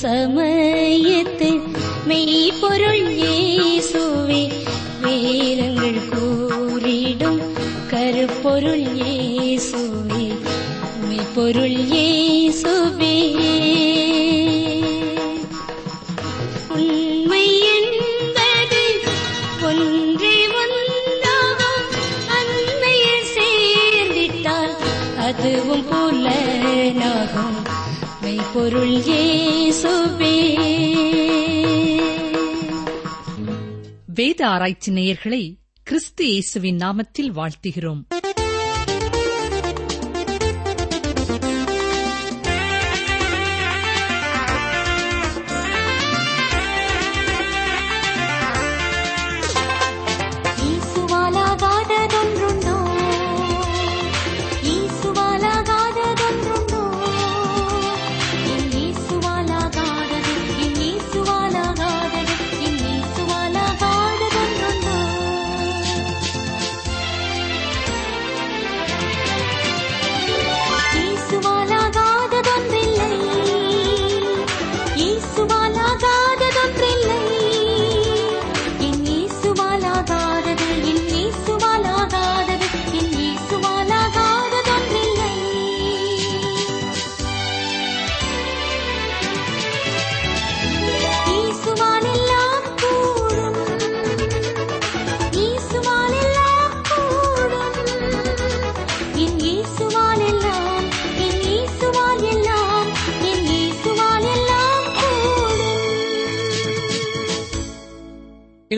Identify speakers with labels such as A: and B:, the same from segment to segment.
A: சம ஆராய்ச்சி நேயர்களை கிறிஸ்து இயேசுவின் நாமத்தில் வாழ்த்துகிறோம்.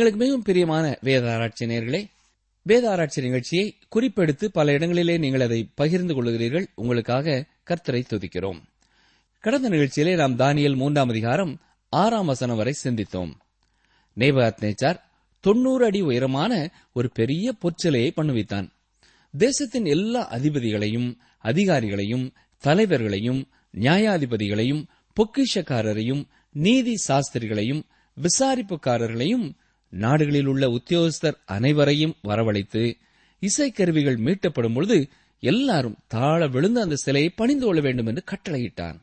B: எங்களுக்கு மிகவும் பிரியமான வேத ஆராய்ச்சி நேயர்களே வேத ஆராய்ச்சி நிகழ்ச்சியை குறிப்பெடுத்து பல இடங்களிலே நீங்கள் அதை பகிர்ந்து கொள்கிறீர்கள் உங்களுக்காக கர்த்தரை துதிக்கிறோம். கடந்த நிகழ்ச்சியிலே நாம் தானியல் மூன்றாம் அதிகாரம் ஆறாம் வசனம் வரை சிந்தித்தோம். நேபாத் நேச்சார் தொண்ணூறு அடி உயரமான ஒரு பெரிய பொற்சிலையை பண்ணுவித்தான். தேசத்தின் எல்லா அதிபதிகளையும் அதிகாரிகளையும் தலைவர்களையும் நியாயாதிபதிகளையும் பொக்கிஷக்காரரையும் நீதி சாஸ்திரிகளையும் விசாரிப்புக்காரர்களையும் நாடுகளில் உள்ள உத்தியோகஸ்தர் அனைவரையும் வரவழைத்து இசைக்கருவிகள் மீட்டப்படும் பொழுது எல்லாரும் தாழ விழுந்து அந்த சிலையை பணிந்து கொள்ள வேண்டும் என்று கட்டளையிட்டான்.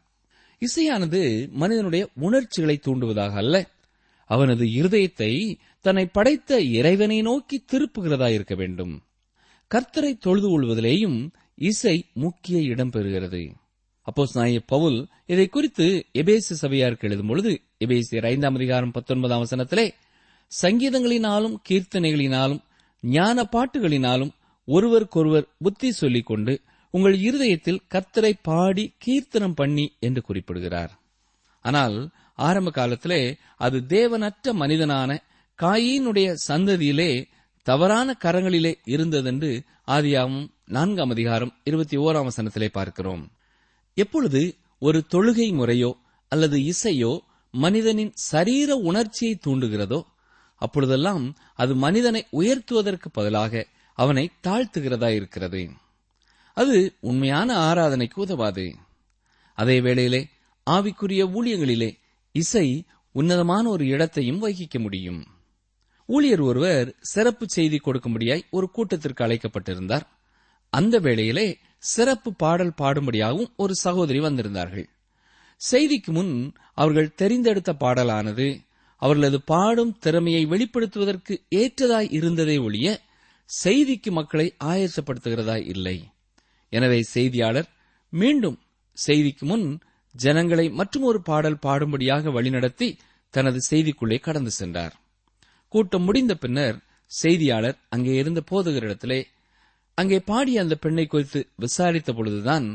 B: இசையானது மனிதனுடைய உணர்ச்சிகளை தூண்டுவதாக அல்ல. அவனது இருதயத்தை தன்னை படைத்த இறைவனை நோக்கி திருப்புகிறதா இருக்க வேண்டும். கர்த்தரை தொழுது கொள்வதிலேயும் இசை முக்கிய இடம் பெறுகிறது. அப்போஸ் நாய பவுல் இதை குறித்து எபேசு சபையாருக்கு எழுதும் பொழுது எபேசியர் ஐந்தாம் அதிகாரம் பத்தொன்பதாம் வசனத்திலே சங்கீதங்களினாலும் கீர்த்தனைகளினாலும் ஞான பாட்டுகளினாலும் ஒருவருக்கொருவர் புத்தி சொல்லிக் கொண்டு உங்கள் இருதயத்தில் கர்த்தரை பாடி கீர்த்தனம் பண்ணி என்று குறிப்பிடுகிறார். ஆனால் ஆரம்ப காலத்திலே அது தேவனற்ற மனிதனான காயினுடைய சந்ததியிலே தவறான கரங்களிலே இருந்ததென்று ஆதியாகவும் நான்காம் அதிகாரம் இருபத்தி ஓராம் வசனத்திலே பார்க்கிறோம். எப்பொழுது ஒரு தொழுகை முறையோ அல்லது இசையோ மனிதனின் சரீர உணர்ச்சியை தூண்டுகிறதோ அப்பொழுதெல்லாம் அது மனிதனை உயர்த்துவதற்கு பதிலாக அவனை தாழ்த்துகிறதா இருக்கிறது. அது உண்மையான ஆராதனைக்கு உதவாது. அதே வேளையிலே ஆவிக்குரிய ஊழியங்களிலே இசை உன்னதமான ஒரு இடத்தையும் வகிக்க முடியும். ஊழியர் ஒருவர் சிறப்பு செய்தி கொடுக்கும்படியாய் ஒரு கூட்டத்திற்கு அழைக்கப்பட்டிருந்தார். அந்த வேளையிலே சிறப்பு பாடல் பாடும்படியாகவும் ஒரு சகோதரி வந்திருந்தார்கள். செய்திக்கு முன் அவர்கள் தெரிந்தெடுத்த பாடலானது அவர்களது பாடும் திறமையை வெளிப்படுத்துவதற்கு ஏற்றதாய் இருந்ததே ஒழிய செய்திக்கு மக்களை ஆயத்தப்படுத்துகிறதா இல்லை. எனவே செய்தியாளர் மீண்டும் செய்திக்கு முன் ஜனங்களை மற்றும் ஒரு பாடல் பாடும்படியாக வழிநடத்தி தனது செய்திக்குள்ளே கடந்து சென்றார். கூட்டம் முடிந்த பின்னர் செய்தியாளர் அங்கே இருந்த போதகரிடத்திலே அங்கே பாடிய அந்த பெண்ணை குறித்து விசாரித்த பொழுதுதான்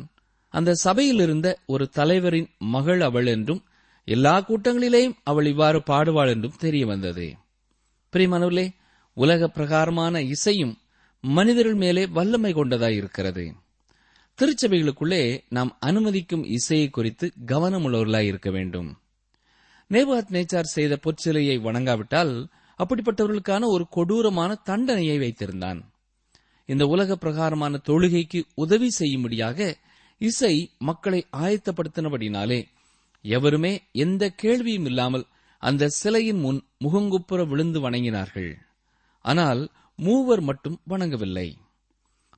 B: அந்த சபையில் இருந்த ஒரு தலைவரின் மகள் அவள் என்றும் எல்லா கூட்டங்களிலேயும் அவள் இவ்வாறு பாடுவாள் என்றும் தெரிய வந்தது பிரிமனுலே உலக பிரகாரமான இசையும் மனிதர்கள் மேலே வல்லமை கொண்டதாய் இருக்கிறது. திருச்சபைகளுக்குள்ளே நாம் அனுமதிக்கும் இசையை குறித்து கவனமுள்ளவர்களாய் இருக்க வேண்டும். நேபாத் நேச்சார் செய்த பொற்சிலையை வணங்காவிட்டால் அப்படிப்பட்டவர்களுக்கான ஒரு கொடூரமான தண்டனையை வைத்திருந்தான். இந்த உலக பிரகாரமான தொழுகைக்கு உதவி செய்யும்படியாக இசை மக்களை ஆயத்தப்படுத்தினபடினாலே எவருமே எந்த கேள்வியும் இல்லாமல் அந்த சிலையின் முன் முகங்குப்புற விழுந்து வணங்கினார்கள். ஆனால் மூவர் மட்டும் வணங்கவில்லை.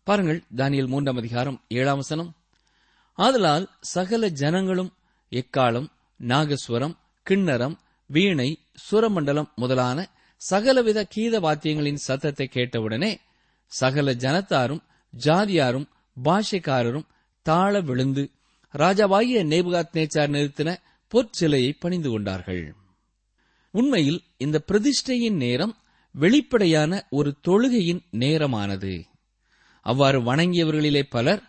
B: பாருங்கள் தானியல் மூன்றாம் அதிகாரம் ஏழாம் வசனம். ஆதலால் சகல ஜனங்களும் எக்காலம் நாகஸ்வரம் கிண்ணரம் வீணை சுரமண்டலம் முதலான சகலவித கீத வாத்தியங்களின் சத்தத்தை கேட்டவுடனே சகல ஜனத்தாரும் ஜாதியாரும் பாஷைக்காரரும் தாழ விழுந்து ராஜாவாகிய நேபுகாத் நேச்சார் நிறுத்தின பொற்சிலையை பணிந்து கொண்டார்கள். உண்மையில் இந்த பிரதிஷ்டையின் நேரம் வெளிப்படையான ஒரு தொழுகையின் நேரமானது. அவ்வாறு வணங்கியவர்களிலே பலர்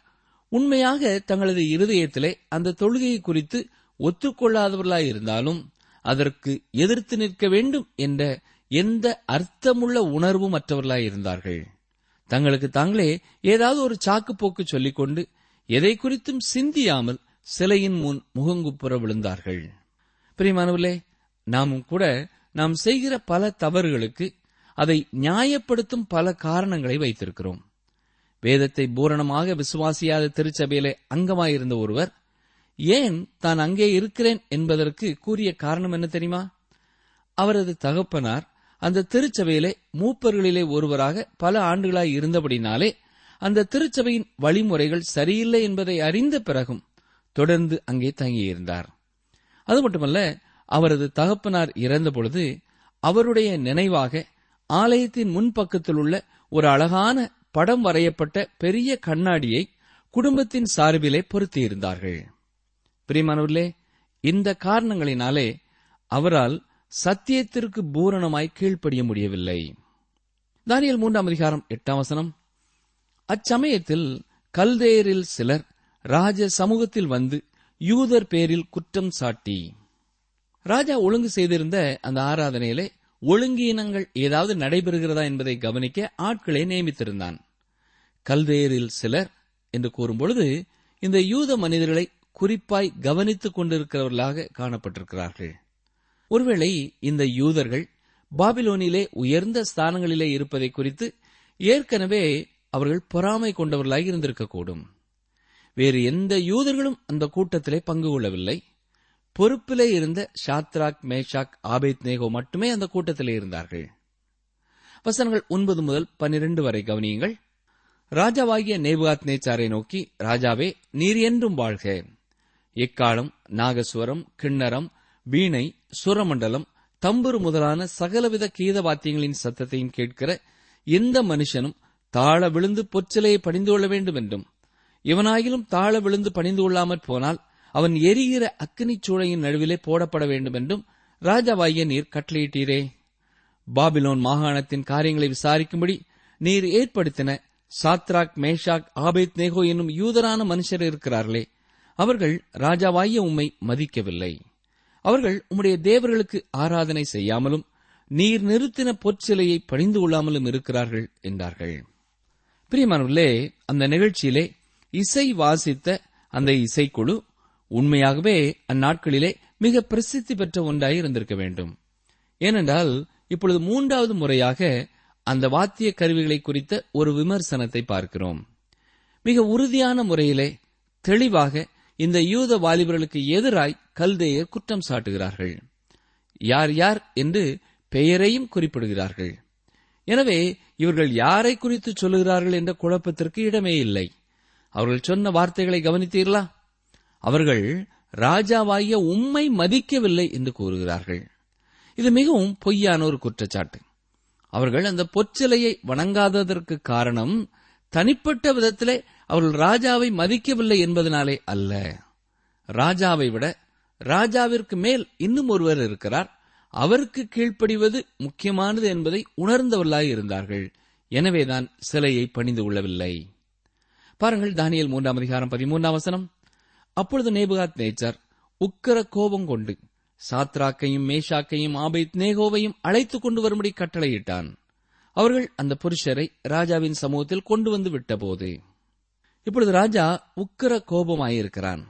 B: உண்மையாக தங்களது இருதயத்திலே அந்த தொழுகையை குறித்து ஒத்துக்கொள்ளாதவர்களாயிருந்தாலும் அதற்கு எதிர்த்து நிற்க வேண்டும் என்ற எந்த அர்த்தமுள்ள உணர்வும் மற்றவர்களாயிருந்தார்கள் தங்களுக்கு தாங்களே ஏதாவது ஒரு சாக்குப்போக்கு சொல்லிக்கொண்டு எதை குறித்தும் சிந்தியாமல் சிலையின் முன் முகங்குப்புற விழுந்தார்கள். பிரியமானவர்களே நாமும் கூட நாம் செய்கிற பல தவறுகளுக்கு அதை நியாயப்படுத்தும் பல காரணங்களை வைத்திருக்கிறோம். வேதத்தை பூரணமாக விசுவாசியாத திருச்சபையிலே அங்கமாயிருந்த ஒருவர் ஏன் தான் அங்கே இருக்கிறேன் என்பதற்கு கூறிய காரணம் என்ன தெரியுமா? அவரது தகப்பனார் அந்த திருச்சபையிலே மூப்பர்களிலே ஒருவராக பல ஆண்டுகளாய் இருந்தபடினாலே அந்த திருச்சபையின் வழிமுறைகள் சரியில்லை என்பதை அறிந்த பிறகும் தொடர்ந்து அங்கே தங்கியிருந்தார். அது மட்டுமல்ல அவரது தகப்பனார் இறந்தபொழுது அவருடைய நினைவாக ஆலயத்தின் முன்பக்கத்தில் உள்ள ஒரு அழகான படம் வரையப்பட்ட பெரிய கண்ணாடியை குடும்பத்தின் சார்பிலே பொருத்தியிருந்தார்கள். பிரியமானவர்களே இந்த காரணங்களினாலே அவரால் சத்தியத்திற்கு பூரணமாய் கீழ்ப்படிய முடியவில்லை. தானியல் மூன்றாம் அதிகாரம் எட்டாம் வசனம். அச்சமயத்தில் கல்தேரில் சிலர் ராஜ சமூகத்தில் வந்து யூதர் பேரில் குற்றம் சாட்டி. ராஜா ஒழுங்கு செய்திருந்த அந்த ஆராதனையிலே ஒழுங்கீனங்கள் ஏதாவது நடைபெறுகிறதா என்பதை கவனிக்க ஆட்களை நியமித்திருந்தான். கல்தேரில் சிலர் என்று கூறும்பொழுது இந்த யூத மனிதர்களை குறிப்பாய் கவனித்துக் கொண்டிருக்கிறவர்களாக காணப்பட்டிருக்கிறார்கள். ஒருவேளை இந்த யூதர்கள் பாபிலோனிலே உயர்ந்த ஸ்தானங்களிலே இருப்பதை குறித்து ஏற்கனவே அவர்கள் பொறாமை கொண்டவர்களாக இருந்திருக்கக்கூடும். வேறு எந்த யூதர்களும் அந்த கூட்டத்திலே பங்கு கொள்ளவில்லை. பொறுப்பிலே இருந்த ஷாத்ராக் மேஷாக் ஆபேத் நேகோ மட்டுமே அந்த கூட்டத்திலே இருந்தார்கள். வசனங்கள் ஒன்பது முதல் பன்னிரண்டு வரை கவனியுங்கள். ராஜாவாகிய நேபுகாத் நேச்சாரை நோக்கி ராஜாவே நீர் என்றும் வாழ்க. எக்காலம் நாகஸ்வரம் கிண்ணரம் வீணை சுரமண்டலம் தம்புரு முதலான சகலவித கீத வாத்தியங்களின் சத்தத்தையும் கேட்கிற எந்த மனுஷனும் தாழ விழுந்து பொற்சிலையை பணிந்து கொள்ள வேண்டும் என்றும் இவனாயிலும் தாழ விழுந்து பணிந்து கொள்ளாமற் போனால் அவன் எரிகிற அக்னிச் சூளையின் நடுவிலே போடப்பட வேண்டும் என்றும் ராஜாவாகிய நீர் கட்டளையிட்டீரே. பாபிலோன் மாகாணத்தின் காரியங்களை விசாரிக்கும்படி நீர் ஏற்படுத்தின சாத்ராக் மேஷாக் ஆபேத் நேகோ என்னும் யூதரான மனுஷர் இருக்கிறார்களே அவர்கள் ராஜாவாகிய உம்மை மதிக்கவில்லை. அவர்கள் உம்முடைய தேவர்களுக்கு ஆராதனை செய்யாமலும் நீர் நிறுத்தின பொற்சிலையை பணிந்து கொள்ளாமலும் இருக்கிறார்கள் என்றார்கள். பிரியமானவர்களே அந்த நிகழ்ச்சியிலே இசை வாசித்த அந்த இசைக்குழு உண்மையாகவே அந்நாட்களிலே மிக பிரசித்தி பெற்ற ஒன்றாய் இருந்திருக்க வேண்டும். ஏனென்றால் இப்பொழுது மூன்றாவது முறையாக அந்த வாத்திய கருவிகளை குறித்த ஒரு விமர்சனத்தை பார்க்கிறோம். மிக உறுதியான முறையிலே தெளிவாக இந்த யூத வாலிபர்களுக்கு எதிராய் கல்தேயர் குற்றம் சாட்டுகிறார்கள். யார் யார் என்று பெயரையும் குறிப்பிடுகிறார்கள். எனவே இவர்கள் யாரை குறித்து சொல்லுகிறார்கள் என்ற குழப்பத்திற்கு இடமே இல்லை. அவர்கள் சொன்ன வார்த்தைகளை கவனித்தீர்களா? அவர்கள் ராஜாவாகிய உம்மை மதிக்கவில்லை என்று கூறுகிறார்கள். இது மிகவும் பொய்யான ஒரு குற்றச்சாட்டு. அவர்கள் அந்த பொற்சிலையை வணங்காததற்கு காரணம் தனிப்பட்ட விதத்திலே அவர்கள் ராஜாவை மதிக்கவில்லை என்பதனாலே அல்ல. ராஜாவை விட ராஜாவிற்கு மேல் இன்னும் ஒருவர் இருக்கிறார். அவருக்கு கீழ்ப்படிவது முக்கியமானது என்பதை உணர்ந்தவர்களாக இருந்தார்கள். எனவேதான் சிலையை பணிந்து கொள்ளவில்லை. பாருங்கள் தானியல் மூன்றாம் அதிகாரம் பதிமூன்றாம் வசனம். அப்பொழுது நேபுகாத் நேச்சர் உக்கர கோபம் கொண்டு சாத்ராக்கையும் மேஷாக்கையும் ஆபைத் நேகோவையும் அழைத்துக் கொண்டு வரும்படி கட்டளையிட்டான். அவர்கள் அந்த புருஷரை ராஜாவின் சமூகத்தில் கொண்டு வந்து விட்டபோது. இப்பொழுது ராஜா உக்கிர கோபமாயிருக்கிறான்.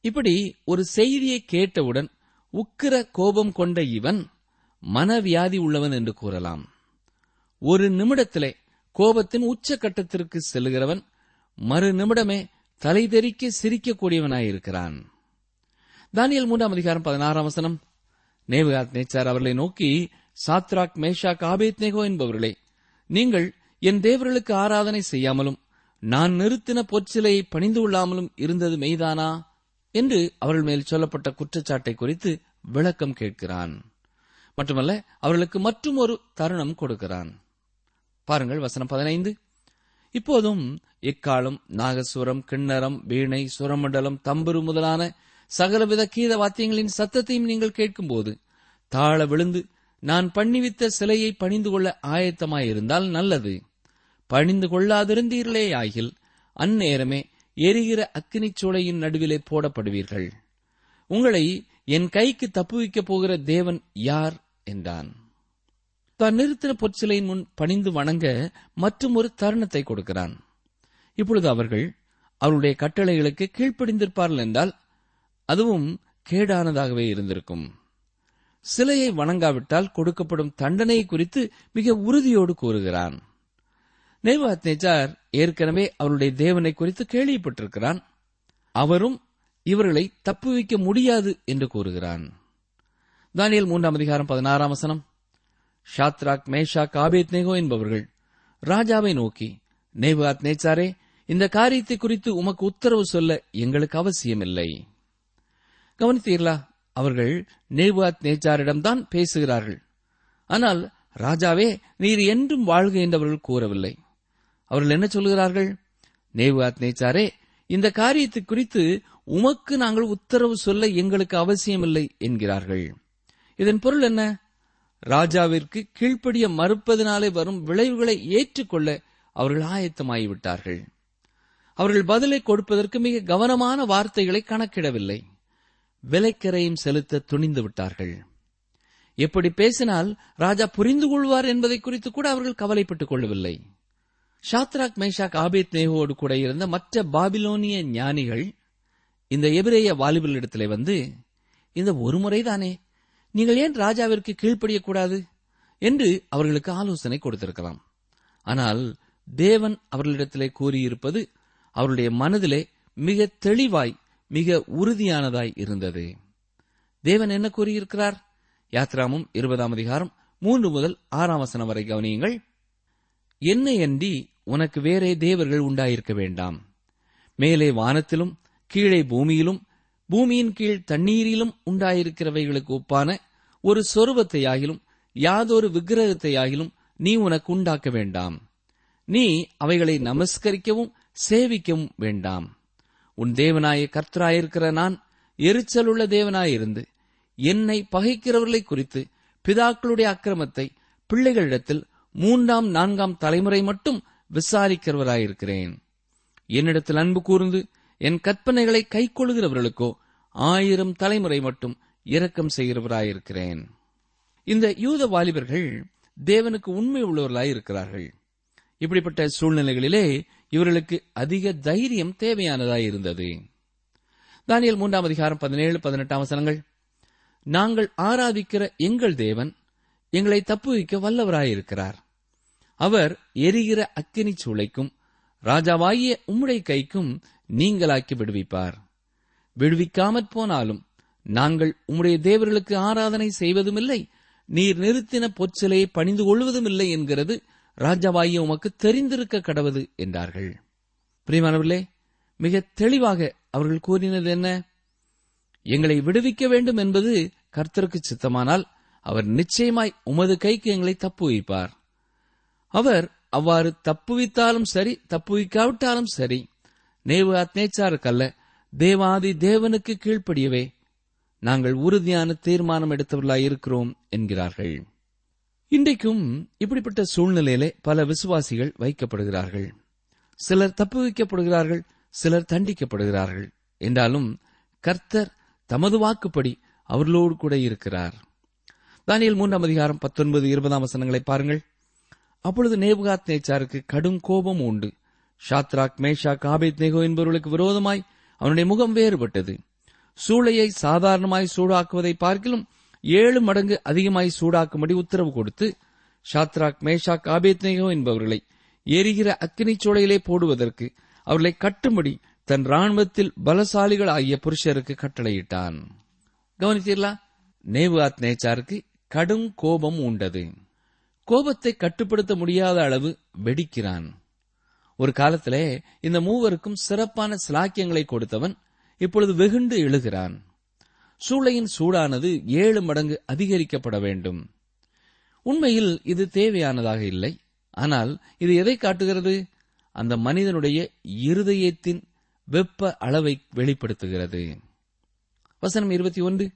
B: இப்படி ஒரு செய்தியை கேட்டவுடன் உக்கிர கோபம் கொண்ட இவன் மனவியாதி உள்ளவன் என்று கூறலாம். ஒரு நிமிடத்திலே கோபத்தின் உச்சக்கட்டத்திற்கு செல்கிறவன் மறு நிமிடமே தலைதெறிக்க சிரிக்கக்கூடியவனாயிருக்கிறான். தானியல் மூன்றாம் அதிகாரம் பதினாறாம் வசனம். நேபுகாத் நேச்சார் அவர்களை நோக்கி சாத்ராக் மேஷாக் ஆபேத் நேகோ என்பவர்களே நீங்கள் என் தேவர்களுக்கு ஆராதனை செய்யாமலும் நான் நிறுத்தின பொற்சிலையை பணிந்து கொள்ளாமலும் இருந்தது மெய்தானா? என்று அவர்கள் மேல் சொல்லப்பட்ட குற்றச்சாட்டை குறித்து விளக்கம் கேட்கிறான். மட்டுமல்ல அவர்களுக்கு மற்றும் ஒரு தருணம் கொடுக்கிறான். பாருங்கள் வசனம் பதினைந்து. இப்போதும் இக்காலம் நாகசுரம் கிண்ணரம் வீணை சுரமண்டலம் தம்புரு முதலான சகலவித கீத வாத்தியங்களின் சத்தத்தையும் நீங்கள் கேட்கும்போது தாழ விழுந்து நான் பண்ணிவித்த சிலையை பணிந்து கொள்ள ஆயத்தமாயிருந்தால் நல்லது. பணிந்து கொள்ளாதிருந்தீர்களே ஆகில் அந்நேரமே எரிகிற அக்கினிச் சூளையின் நடுவிலே போடப்படுவீர்கள். உங்களை என் கைக்கு தப்புவிக்கப் போகிற தேவன் யார்? என்றான். தான் நிறுத்தின பொற்சிலையின் முன் பணிந்து வணங்க மற்றும் ஒரு தருணத்தை கொடுக்கிறான். இப்பொழுது அவர்கள் அவருடைய கட்டளைகளுக்கு கீழ்ப்படிந்திருப்பார்கள் என்றால் அதுவும் கேடானதாகவே இருந்திருக்கும். சிலையை வணங்காவிட்டால் கொடுக்கப்படும் தண்டனை குறித்து மிக உறுதியோடு கூறுகிறான். நேபாத் நேச்சார் ஏற்கனவே அவருடைய தேவனை குறித்து கேள்விப்பட்டிருக்கிறான். அவரும் இவர்களை தப்புவிக்க முடியாது என்று கூறுகிறான். தானியல் மூன்றாம் அதிகாரம் பதினாறாம் வசனம். ஷாத்ராக் மேஷா காபேத் நேகோ என்பவர்கள் ராஜாவை நோக்கி நேபாத் நேச்சாரே இந்த காரியத்தை குறித்து உமக்கு உத்தரவு சொல்ல எங்களுக்கு அவசியமில்லை. கவனித்தீர்களா? அவர்கள் நேபாத் நேச்சாரிடம்தான் பேசுகிறார்கள். ஆனால் ராஜாவே நீர் என்றும் வாழ்க என்றவர்கள் கூறவில்லை. அவர்கள் என்ன சொல்கிறார்கள்? நேபாத் நேச்சாரே இந்த காரியத்தை குறித்து உமக்கு நாங்கள் உத்தரவு சொல்ல எங்களுக்கு அவசியமில்லை என்கிறார்கள். இதன் பொருள் என்ன? ராஜாவிற்கு கீழ்ப்படிய மறுப்பதனாலே வரும் விளைவுகளை ஏற்றுக்கொள்ள அவர்கள் ஆயத்தமாகிவிட்டார்கள். அவர்கள் பதிலை கொடுப்பதற்கு மிக கவனமான வார்த்தைகளை கணக்கிடவில்லை. விலைக்கரையும் செலுத்த துணிந்து விட்டார்கள். எப்படி பேசினால் ராஜா புரிந்து கொள்வார் என்பதை குறித்து கூட அவர்கள் கவலைப்பட்டுக் கொள்ளவில்லை. ஷாத்ராக் மேஷாக் ஆபேத் நேகோடு கூட இருந்த மற்ற பாபிலோனிய ஞானிகள் இந்த எபிரேய வாலிபலிடத்தில் வந்து இந்த ஒரு முறைதானே நீங்கள் ஏன் ராஜாவிற்கு கீழ்ப்படியக்கூடாது என்று அவர்களுக்கு ஆலோசனை கொடுத்திருக்கலாம். ஆனால் தேவன் அவர்களிடத்திலே கூறியிருப்பது அவருடைய மனதிலே மிக தெளிவாய் மிக உறுதியானதாய் இருந்தது. தேவன் என்ன கூறியிருக்கிறார்? யாத்ராமும் இருபதாம் அதிகாரம் மூன்று முதல் ஆறாம் வசனம் வரை கவனியுங்கள். என்னையன்றி உனக்கு வேறே தேவர்கள் உண்டாயிருக்க வேண்டாம். மேலே வானத்திலும் கீழே பூமியிலும் பூமியின் கீழ் தண்ணீரிலும் உண்டாயிருக்கிறவைகளுக்கு ஒப்பான ஒரு சொருபத்தையாகிலும் யாதொரு விக்கிரகத்தையாகிலும் நீ உனக்கு உண்டாக்க வேண்டாம். நீ அவைகளை நமஸ்கரிக்கவும் சேவிக்கவும் வேண்டாம். உன் தேவனாய கர்த்தராயிருக்கிற நான் எரிச்சலுள்ள தேவனாயிருந்து என்னை பகைக்கிறவர்களை குறித்து பிதாக்களுடைய அக்கிரமத்தை பிள்ளைகளிடத்தில் மூன்றாம் நான்காம் தலைமுறை மட்டும் விசாரிக்கிறவராயிருக்கிறேன். என்னிடத்தில் அன்பு கூர்ந்து என் கற்பனைகளை கைக்கொள்கிறவர்களுக்கோ ஆயிரம் தலைமுறை மட்டும் இரக்கம் செய்கிறவராயிருக்கிறேன். இந்த யூத வாலிபர்கள் தேவனுக்கு உண்மை உள்ளவர்களாய் இருக்கிறார்கள் இப்படிப்பட்ட சூழ்நிலைகளிலே இவர்களுக்கு அதிக தைரியம் தேவையானதாய் இருந்தது தானியல் மூன்றாம் அதிகாரம் பதினேழு பதினெட்டாம் வசனங்கள். நாங்கள் ஆராதிக்கிற எங்கள் தேவன் எங்களை தப்புவிக்க வல்லவராயிருக்கிறார். அவர் எரிகிற அக்கினி சூளைக்கும் ராஜாவாகிய உம்முடைய கைக்கும் நீங்களாக்கி விடுவிப்பார். விடுவிக்காமற் போனாலும் நாங்கள் உம்முடைய தேவர்களுக்கு ஆராதனை செய்வதுமில்லை நீர் நிறுத்தின பொற்சிலையை பணிந்து கொள்வதுமில்லை என்கிறது ராஜாவாகிய உமக்கு தெரிந்திருக்க கடவது என்றார்கள். பிரியமானவர்களே மிக தெளிவாக அவர்கள் கூறினது என்ன? எங்களை விடுவிக்க வேண்டும் என்பது கர்த்தருக்கு சித்தமானால் அவர் நிச்சயமாய் உமது கைக்கு எங்களை தப்பு வைப்பார் அவர் அவ்வாறு தப்புவித்தாலும் சரி தப்புவிக்காவிட்டாலும் சரி நேவாத் அத்நேச்சாருக்கல்ல தேவாதி தேவனுக்கு கீழ்ப்படியவே நாங்கள் உறுதியான தீர்மானம் எடுத்தவர்களாய் இருக்கிறோம் என்கிறார்கள். இன்றைக்கும் இப்படிப்பட்ட சூழ்நிலையிலே பல விசுவாசிகள் வைக்கப்படுகிறார்கள். சிலர் தப்புவிக்கப்படுகிறார்கள் சிலர் தண்டிக்கப்படுகிறார்கள். என்றாலும் கர்த்தர் தமது வாக்குப்படி அவர்களோடு கூட இருக்கிறார். தானியல் மூன்றாம் அதிகாரம் பத்தொன்பது இருபதாம் வசனங்களை பாருங்கள். அப்பொழுது நேபுகாத் நேச்சாருக்கு கடும் கோபம் உண்டு. ஷாத்ராக் மேஷா ஆபேத் நேகோ என்பவர்களுக்கு விரோதமாய் அவனுடைய முகம் வேறுபட்டது. சூளையை சாதாரணமாய் சூடாக்குவதை பார்க்கிலும் ஏழு மடங்கு அதிகமாய் சூடாக்கும்படி உத்தரவு கொடுத்து ஷாத்ராக் மேஷா ஆபேத் நேகோ என்பவர்களை எரிகிற அக்னிச் சூளையிலே போடுவதற்கு அவர்களை கட்டும்படி தன் ராணுவத்தில் பலசாலிகள் ஆகிய புருஷருக்கு கட்டளையிட்டான். கவனித்தீர்களா? நேவாத் நேச்சாருக்கு கடும் கோபம் உண்டது. கோபத்தை கட்டுப்படுத்த முடியாத அளவு வெடிக்கிறான். ஒரு காலத்திலே இந்த மூவருக்கும் சிறப்பான சிலாக்கியங்களை கொடுத்தவன் இப்பொழுது வெகுண்டு எழுகிறான். சூளையின் சூடானது ஏழு மடங்கு அதிகரிக்கப்பட வேண்டும். உண்மையில் இது தேவையானதாக இல்லை. ஆனால் இது எதை காட்டுகிறது? அந்த மனிதனுடைய இருதயத்தின் வெப்ப அளவை வெளிப்படுத்துகிறது. வசனம் இருபத்தி ஒன்று.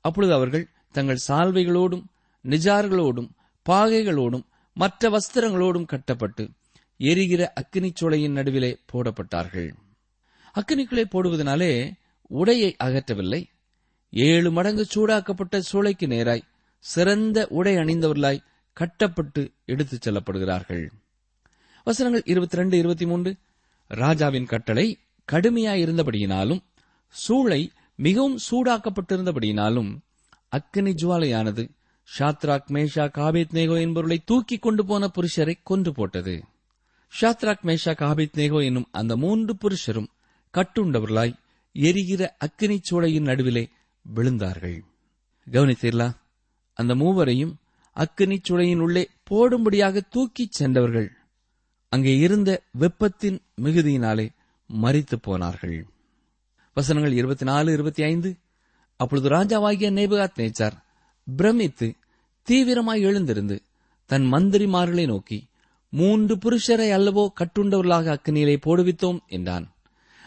B: அப்பொழுது அவர்கள் தங்கள் சால்வைகளோடும் நிஜார்களோடும் பாகைகளோடும் மற்ற வஸ்திரங்களோடும் கட்டப்பட்டு எரிகிற அக்கினிச்சோலையின் நடுவிலே போடப்பட்டார்கள். அக்கினிக்குள்ளே போடுவதனாலே உடையை அகற்றவில்லை. ஏழு மடங்கு சூடாக்கப்பட்ட சூளைக்கு நேராய் சிறந்த உடை அணிந்தவர்களாய் கட்டப்பட்டு எடுத்துச் செல்லப்படுகிறார்கள். வசனங்கள் இருபத்தி ரெண்டு இருபத்தி மூன்று ராஜாவின் கட்டளை கடுமையாயிருந்தபடியினாலும் சூளை மிகவும் சூடாக்கப்பட்டிருந்தபடியினாலும் அக்கினி ஜுவாலையானது ஷாத்ராக் மேஷா காபித் நேகோ என்பவர்களை தூக்கி கொண்டு போன புருஷரை கொன்று போட்டது. ஷாத்ராக் மேஷா காபித் நேகோ என்னும் அந்த மூன்று புருஷரும் கட்டுண்டவர்களாய் எரிகிற அக்கினி சூளையின் நடுவிலே விழுந்தார்கள். கவனித்தீர்களா? அந்த மூவரையும் அக்கினி சூளையின் உள்ளே போடும்படியாக தூக்கிச் சென்றவர்கள் அங்கே இருந்த வெப்பத்தின் மிகுதியினாலே மறித்து போனார்கள். வசனங்கள் இருபத்தி நாலு இருபத்தி ஐந்து. அப்பொழுது ராஜாவாகிய நேபுகாத் நேச்சார் பிரமித்து தீவிரமாய் எழுந்திருந்து தன் மந்திரிமார்களை நோக்கி மூன்று புருஷரை அல்லவோ கட்டுண்டவர்களாக அக்கினியிலே போடுவித்தோம் என்றான்.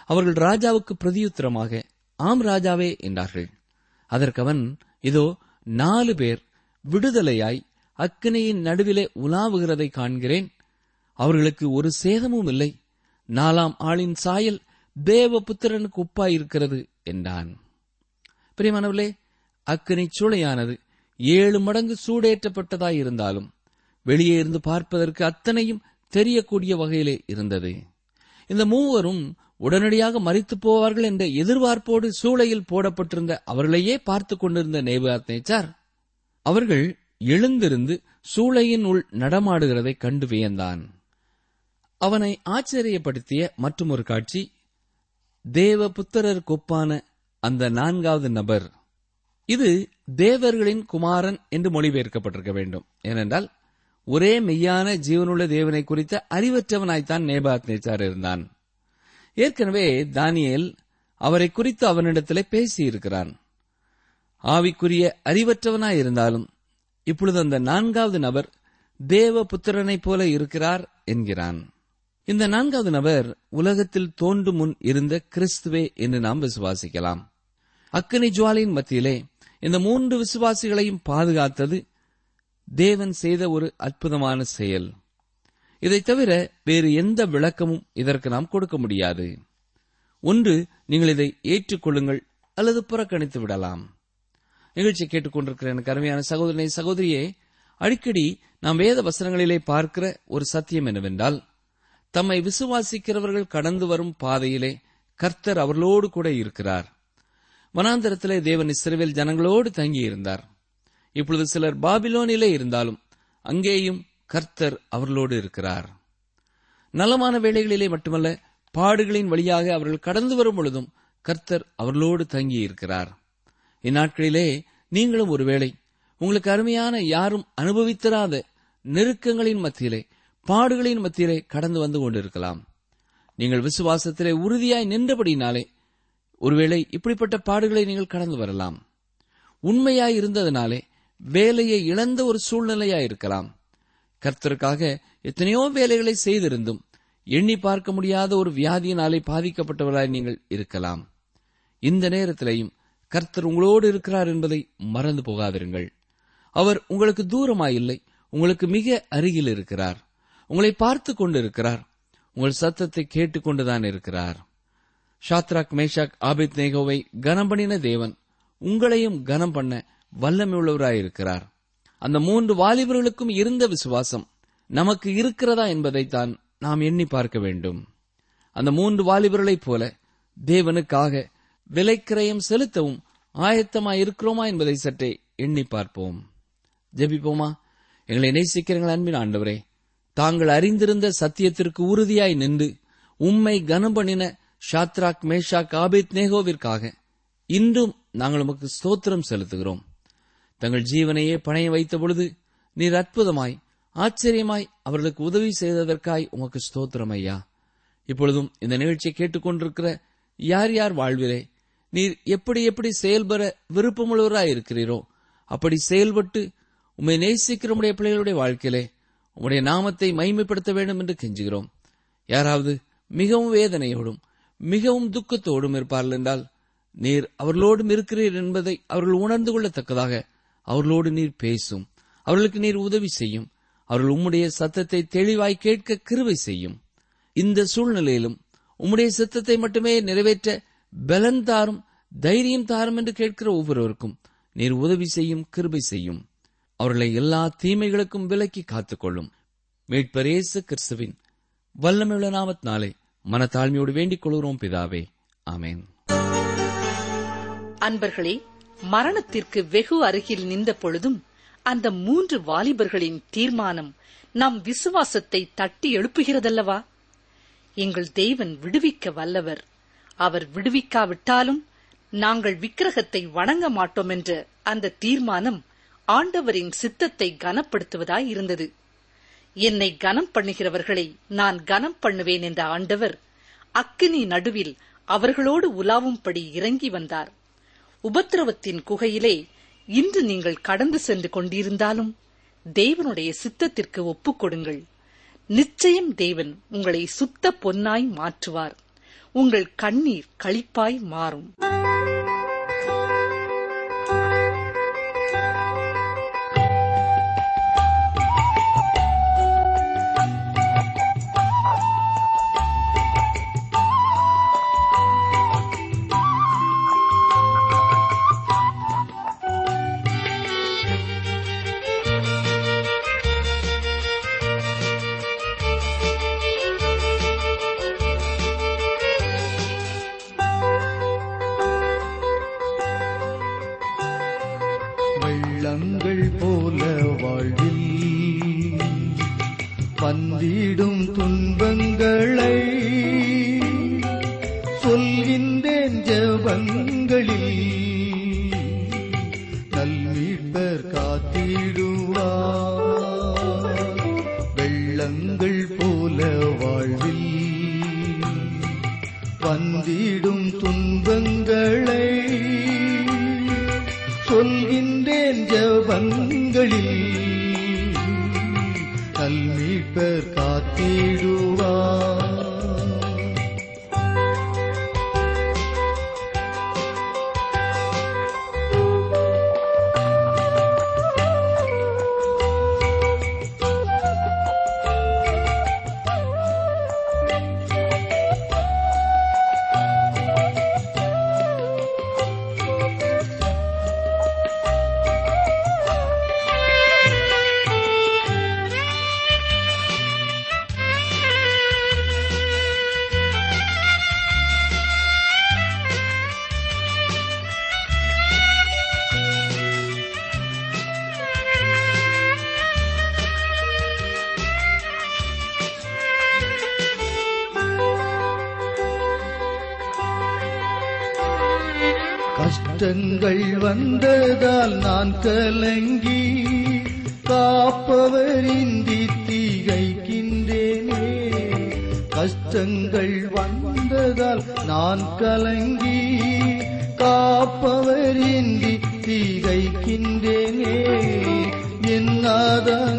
B: அவர்கள் ராஜாவுக்கு பிரதியுத்தரமாக ஆம் ராஜாவே என்றார்கள். அதற்கவன் இதோ நாலு பேர் விடுதலையாய் அக்கினியின் நடுவிலே உலாவுகிறதை காண்கிறேன். அவர்களுக்கு ஒரு சேதமும் இல்லை. நாலாம் ஆளின் சாயல் தேவபுத்திரனுக்கு ஒப்பாயிருக்கிறது என்றான். பிரியமானவர்களே அக்கினி சூளையானது ஏழு மடங்கு சூடேற்றப்பட்டதாய் இருந்தாலும் வெளியே இருந்து பார்ப்பதற்கு அத்தனையும் தெரியக்கூடிய வகையிலே இருந்தது. இந்த மூவரும் உடனடியாக மறித்து போவார்கள் என்ற எதிர்பார்ப்போடு சூளையில் போடப்பட்டிருந்த அவர்களையே பார்த்து கொண்டிருந்த நேபாத் நேச்சார் அவர்கள் எழுந்திருந்து சூளையின் உள் நடமாடுகிறதை கண்டு வியந்தான். அவனை ஆச்சரியப்படுத்திய மற்றொரு காட்சி தேவ புத்திரருக்கு ஒப்பான அந்த நான்காவது நபர். இது தேவர்களின் குமாரன் என்று மொழிபெயர்க்கப்பட்டிருக்க வேண்டும். ஏனென்றால் ஒரே மெய்யான ஜீவனுள்ள தேவனை குறித்த அறிவற்றவனாய்த்தான் நேபாத் நேச்சார் இருந்தான். ஏற்கனவே தானியேல் அவரை குறித்து அவனிடத்திலே பேசியிருக்கிறான். ஆவிக்குரிய அறிவற்றவனாயிருந்தாலும் இப்பொழுது அந்த நான்காவது நபர் தேவ புத்திரனைப் போல இருக்கிறார் என்கிறான். இந்த நான்காவது நபர் உலகத்தில் தோன்றும் முன் இருந்த கிறிஸ்துவே என்று நாம் விசுவாசிக்கலாம். அக்கினி ஜுவாலின் மத்தியிலே இந்த மூன்று விசுவாசிகளையும் பாதுகாத்தது தேவன் செய்த ஒரு அற்புதமான செயல். இதைத் தவிர வேறு எந்த விளக்கமும் இதற்கு நாம் கொடுக்க முடியாது. ஒன்று நீங்கள் இதை ஏற்றுக்கொள்ளுங்கள் அல்லது புறக்கணித்து விடலாம். நிகழ்ச்சி கேட்டுக்கொண்டிருக்கிற எனக்கு அருமையான சகோதரனை சகோதரியே அடிக்கடி நாம் வேத வசனங்களிலே பார்க்கிற ஒரு சத்தியம் என்னவென்றால் தம்மை விசுவாசிக்கிறவர்கள் கடந்து வரும் பாதையிலே கர்த்தர் அவர்களோடு கூட இருக்கிறார். வனாந்தரத்திலே தேவன் இஸ்ரேவேல் ஜனங்களோடு தங்கியிருந்தார். இப்பொழுது சிலர் பாபிலோனிலே இருந்தாலும் அங்கேயும் கர்த்தர் அவர்களோடு இருக்கிறார். நலமான வேளைகளிலே மட்டுமல்ல பாடுகளின் வழியாக அவர்கள் கடந்து வரும் பொழுதும் கர்த்தர் அவர்களோடு தங்கியிருக்கிறார். இந்நாட்களிலே நீங்களும் ஒருவேளை உங்களுக்கு அருமையான யாரும் அனுபவித்திராத நெருக்கங்களின் மத்தியிலே பாடுகளின் மத்தியிலே கடந்து வந்து கொண்டிருக்கலாம். நீங்கள் விசுவாசத்திலே உறுதியாய் நின்றபடினாலே ஒருவேளை இப்படிப்பட்ட பாடுகளை நீங்கள் கடந்து வரலாம். உண்மையாய் இருந்ததனாலே வேலையை இழந்த ஒரு சூழ்நிலையாய் இருக்கலாம். கர்த்தருக்காக எத்தனையோ வேலைகளை செய்திருந்தும் எண்ணி பார்க்க முடியாத ஒரு வியாதியினாலே பாதிக்கப்பட்டவராய் நீங்கள் இருக்கலாம். இந்த நேரத்திலேயும் கர்த்தர் உங்களோடு இருக்கிறார் என்பதை மறந்து போகாதிருங்கள். அவர் உங்களுக்கு தூரமாயில்லை உங்களுக்கு மிக அருகில் இருக்கிறார். உங்களை பார்த்து கொண்டிருக்கிறார். உங்கள் சத்தத்தை கேட்டுக்கொண்டுதான் இருக்கிறார். ஷாத்ராக் மேஷாக் ஆபித் நேகோவை கனம் பண்ணின தேவன் உங்களையும் கனம் பண்ண வல்லமையுள்ளவராயிருக்கிறார். அந்த மூன்று வாலிபர்களுக்கும் இருந்த விசுவாசம் நமக்கு இருக்கிறதா என்பதைத்தான் நாம் எண்ணி பார்க்க வேண்டும். அந்த மூன்று வாலிபர்களைப் போல தேவனுக்காக விலைக்கிரயம் செலுத்தவும் ஆயத்தமாய் இருக்கிறோமா என்பதை சற்றே எண்ணி பார்ப்போம். ஜெபிப்போமா? எங்களை நேசிக்கிறங்கள் அன்பின் ஆண்டவரே தாங்கள் அறிந்திருந்த சத்தியத்திற்கு உறுதியாய் நின்று உம்மை கனம் பண்ணின ஷாத்ராக் மேஷா காபித் நேகோவிற்காக இன்றும் நாங்கள் உமக்கு ஸ்தோத்திரம் செலுத்துகிறோம். தங்கள் ஜீவனையே பணைய வைத்த பொழுது நீர் அற்புதமாய் ஆச்சரியமாய் அவர்களுக்கு உதவி செய்ததற்காய் உமக்கு ஸ்தோத்திரம் ஐயா. இப்பொழுதும் இந்த நிகழ்ச்சியை கேட்டுக்கொண்டிருக்கிற யார் யார் வாழ்விலே நீர் எப்படி எப்படி செயல்பெற விருப்பமுள்ளவராய் இருக்கிறீரோ அப்படி செயல்பட்டு உம்மை நேசிக்கிற உடைய பிள்ளைகளுடைய வாழ்க்கையிலே உம்முடைய நாமத்தை மைமைப்படுத்த வேண்டும் என்று கெஞ்சுகிறோம். யாராவது மிகவும் வேதனையோடும் மிகவும் துக்கத்தோடும் இருப்பார்கள் என்றால் நீர் அவர்களோடும் இருக்கிறீர் என்பதை அவர்கள் உணர்ந்து கொள்ளத்தக்கதாக. அவர்களோடு நீர் பேசும். அவர்களுக்கு நீர் உதவி செய்யும். அவர்கள் உம்முடைய சத்தத்தை தெளிவாய் கேட்க கிருவை செய்யும். இந்த சூழ்நிலையிலும் உம்முடைய சித்தத்தை மட்டுமே நிறைவேற்ற பலன் தாரும் தைரியம் தாரும் என்று கேட்கிற ஒவ்வொருவருக்கும் நீர் உதவி செய்யும் கிருபை செய்யும். அவர்களை எல்லா தீமைகளுக்கும் விலக்கி காத்துக்கொள்ளும். மீட்பர் இயேசு கிறிஸ்துவின் வல்லமையுள்ள நாமத்தினாலே மனத்தாழ்மையோடு வேண்டிக் கொள்கிறோம் பிதாவே. ஆமேன்.
C: அன்பர்களே மரணத்திற்கு வெகு அருகில் நின்ற பொழுதும் அந்த மூன்று வாலிபர்களின் தீர்மானம் நம் விசுவாசத்தை தட்டி எழுப்புகிறதல்லவா? எங்கள் தேவன் விடுவிக்க வல்லவர். அவர் விடுவிக்காவிட்டாலும் நாங்கள் விக்கிரகத்தை வணங்க மாட்டோம் என்ற அந்த தீர்மானம் ஆண்டவரின் சித்தத்தை கனப்படுத்துவதாய் இருந்தது. என்னை கனம் பண்ணுகிறவர்களை நான் கனம் பண்ணுவேன் என்ற ஆண்டவர் அக்கினி நடுவில் அவர்களோடு உலாவும்படி இறங்கி வந்தார். உபத்திரவத்தின் குகையிலே இன்று நீங்கள் கடந்து சென்று கொண்டிருந்தாலும் தேவனுடைய சித்தத்திற்கு ஒப்புக்கொடுங்கள் நிச்சயம் தேவன் உங்களை சுத்த பொன்னாய் மாற்றுவார். உங்கள் கண்ணீர் களிப்பாய் மாறும்.
D: ஜபங்களில் கஷ்டங்கள் வந்ததால் நான் கலங்கி காப்பவரின்றி திகைக்கின்றேனே கஷ்டங்கள் வந்ததால் நான் கலங்கி காப்பவரின்றி திகைக்கின்றேனே என்னாதான்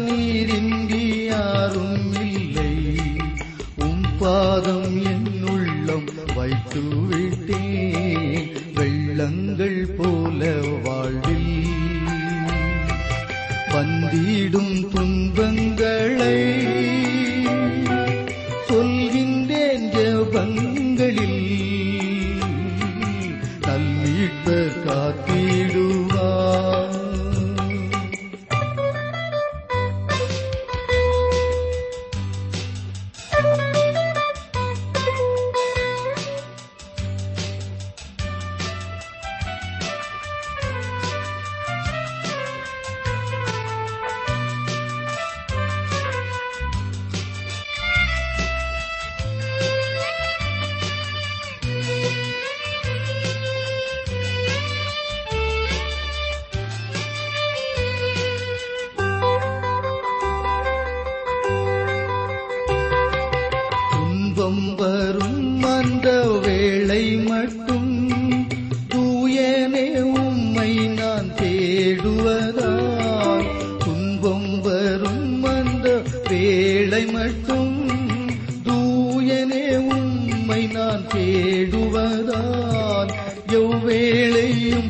D: வேளை மட்டும் தூயனே உம்மை நான் தேடுவதான் எவ்வேளையும்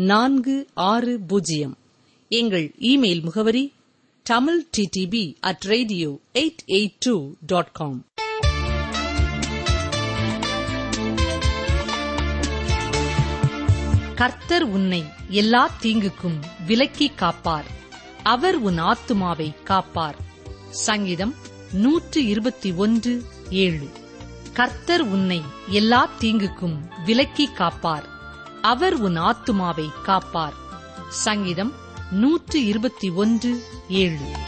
C: நான்கு ஆறு பூஜ்ஜியம். எங்கள் இமெயில் முகவரி Tamil DTP at radio eight eight two dot com கர்த்தர் உன்னை எல்லா தீங்குக்கும் விலக்கி காப்பார். அவர் உன் ஆத்துமாவை காப்பார். சங்கீதம் நூற்று இருபத்தி ஒன்று ஏழு. கர்த்தர் உன்னை எல்லா தீங்குக்கும் விலக்கி காப்பார். அவர் உன் ஆத்துமாவை காப்பார். சங்கீதம் நூற்று இருபத்தி ஒன்று ஏழு.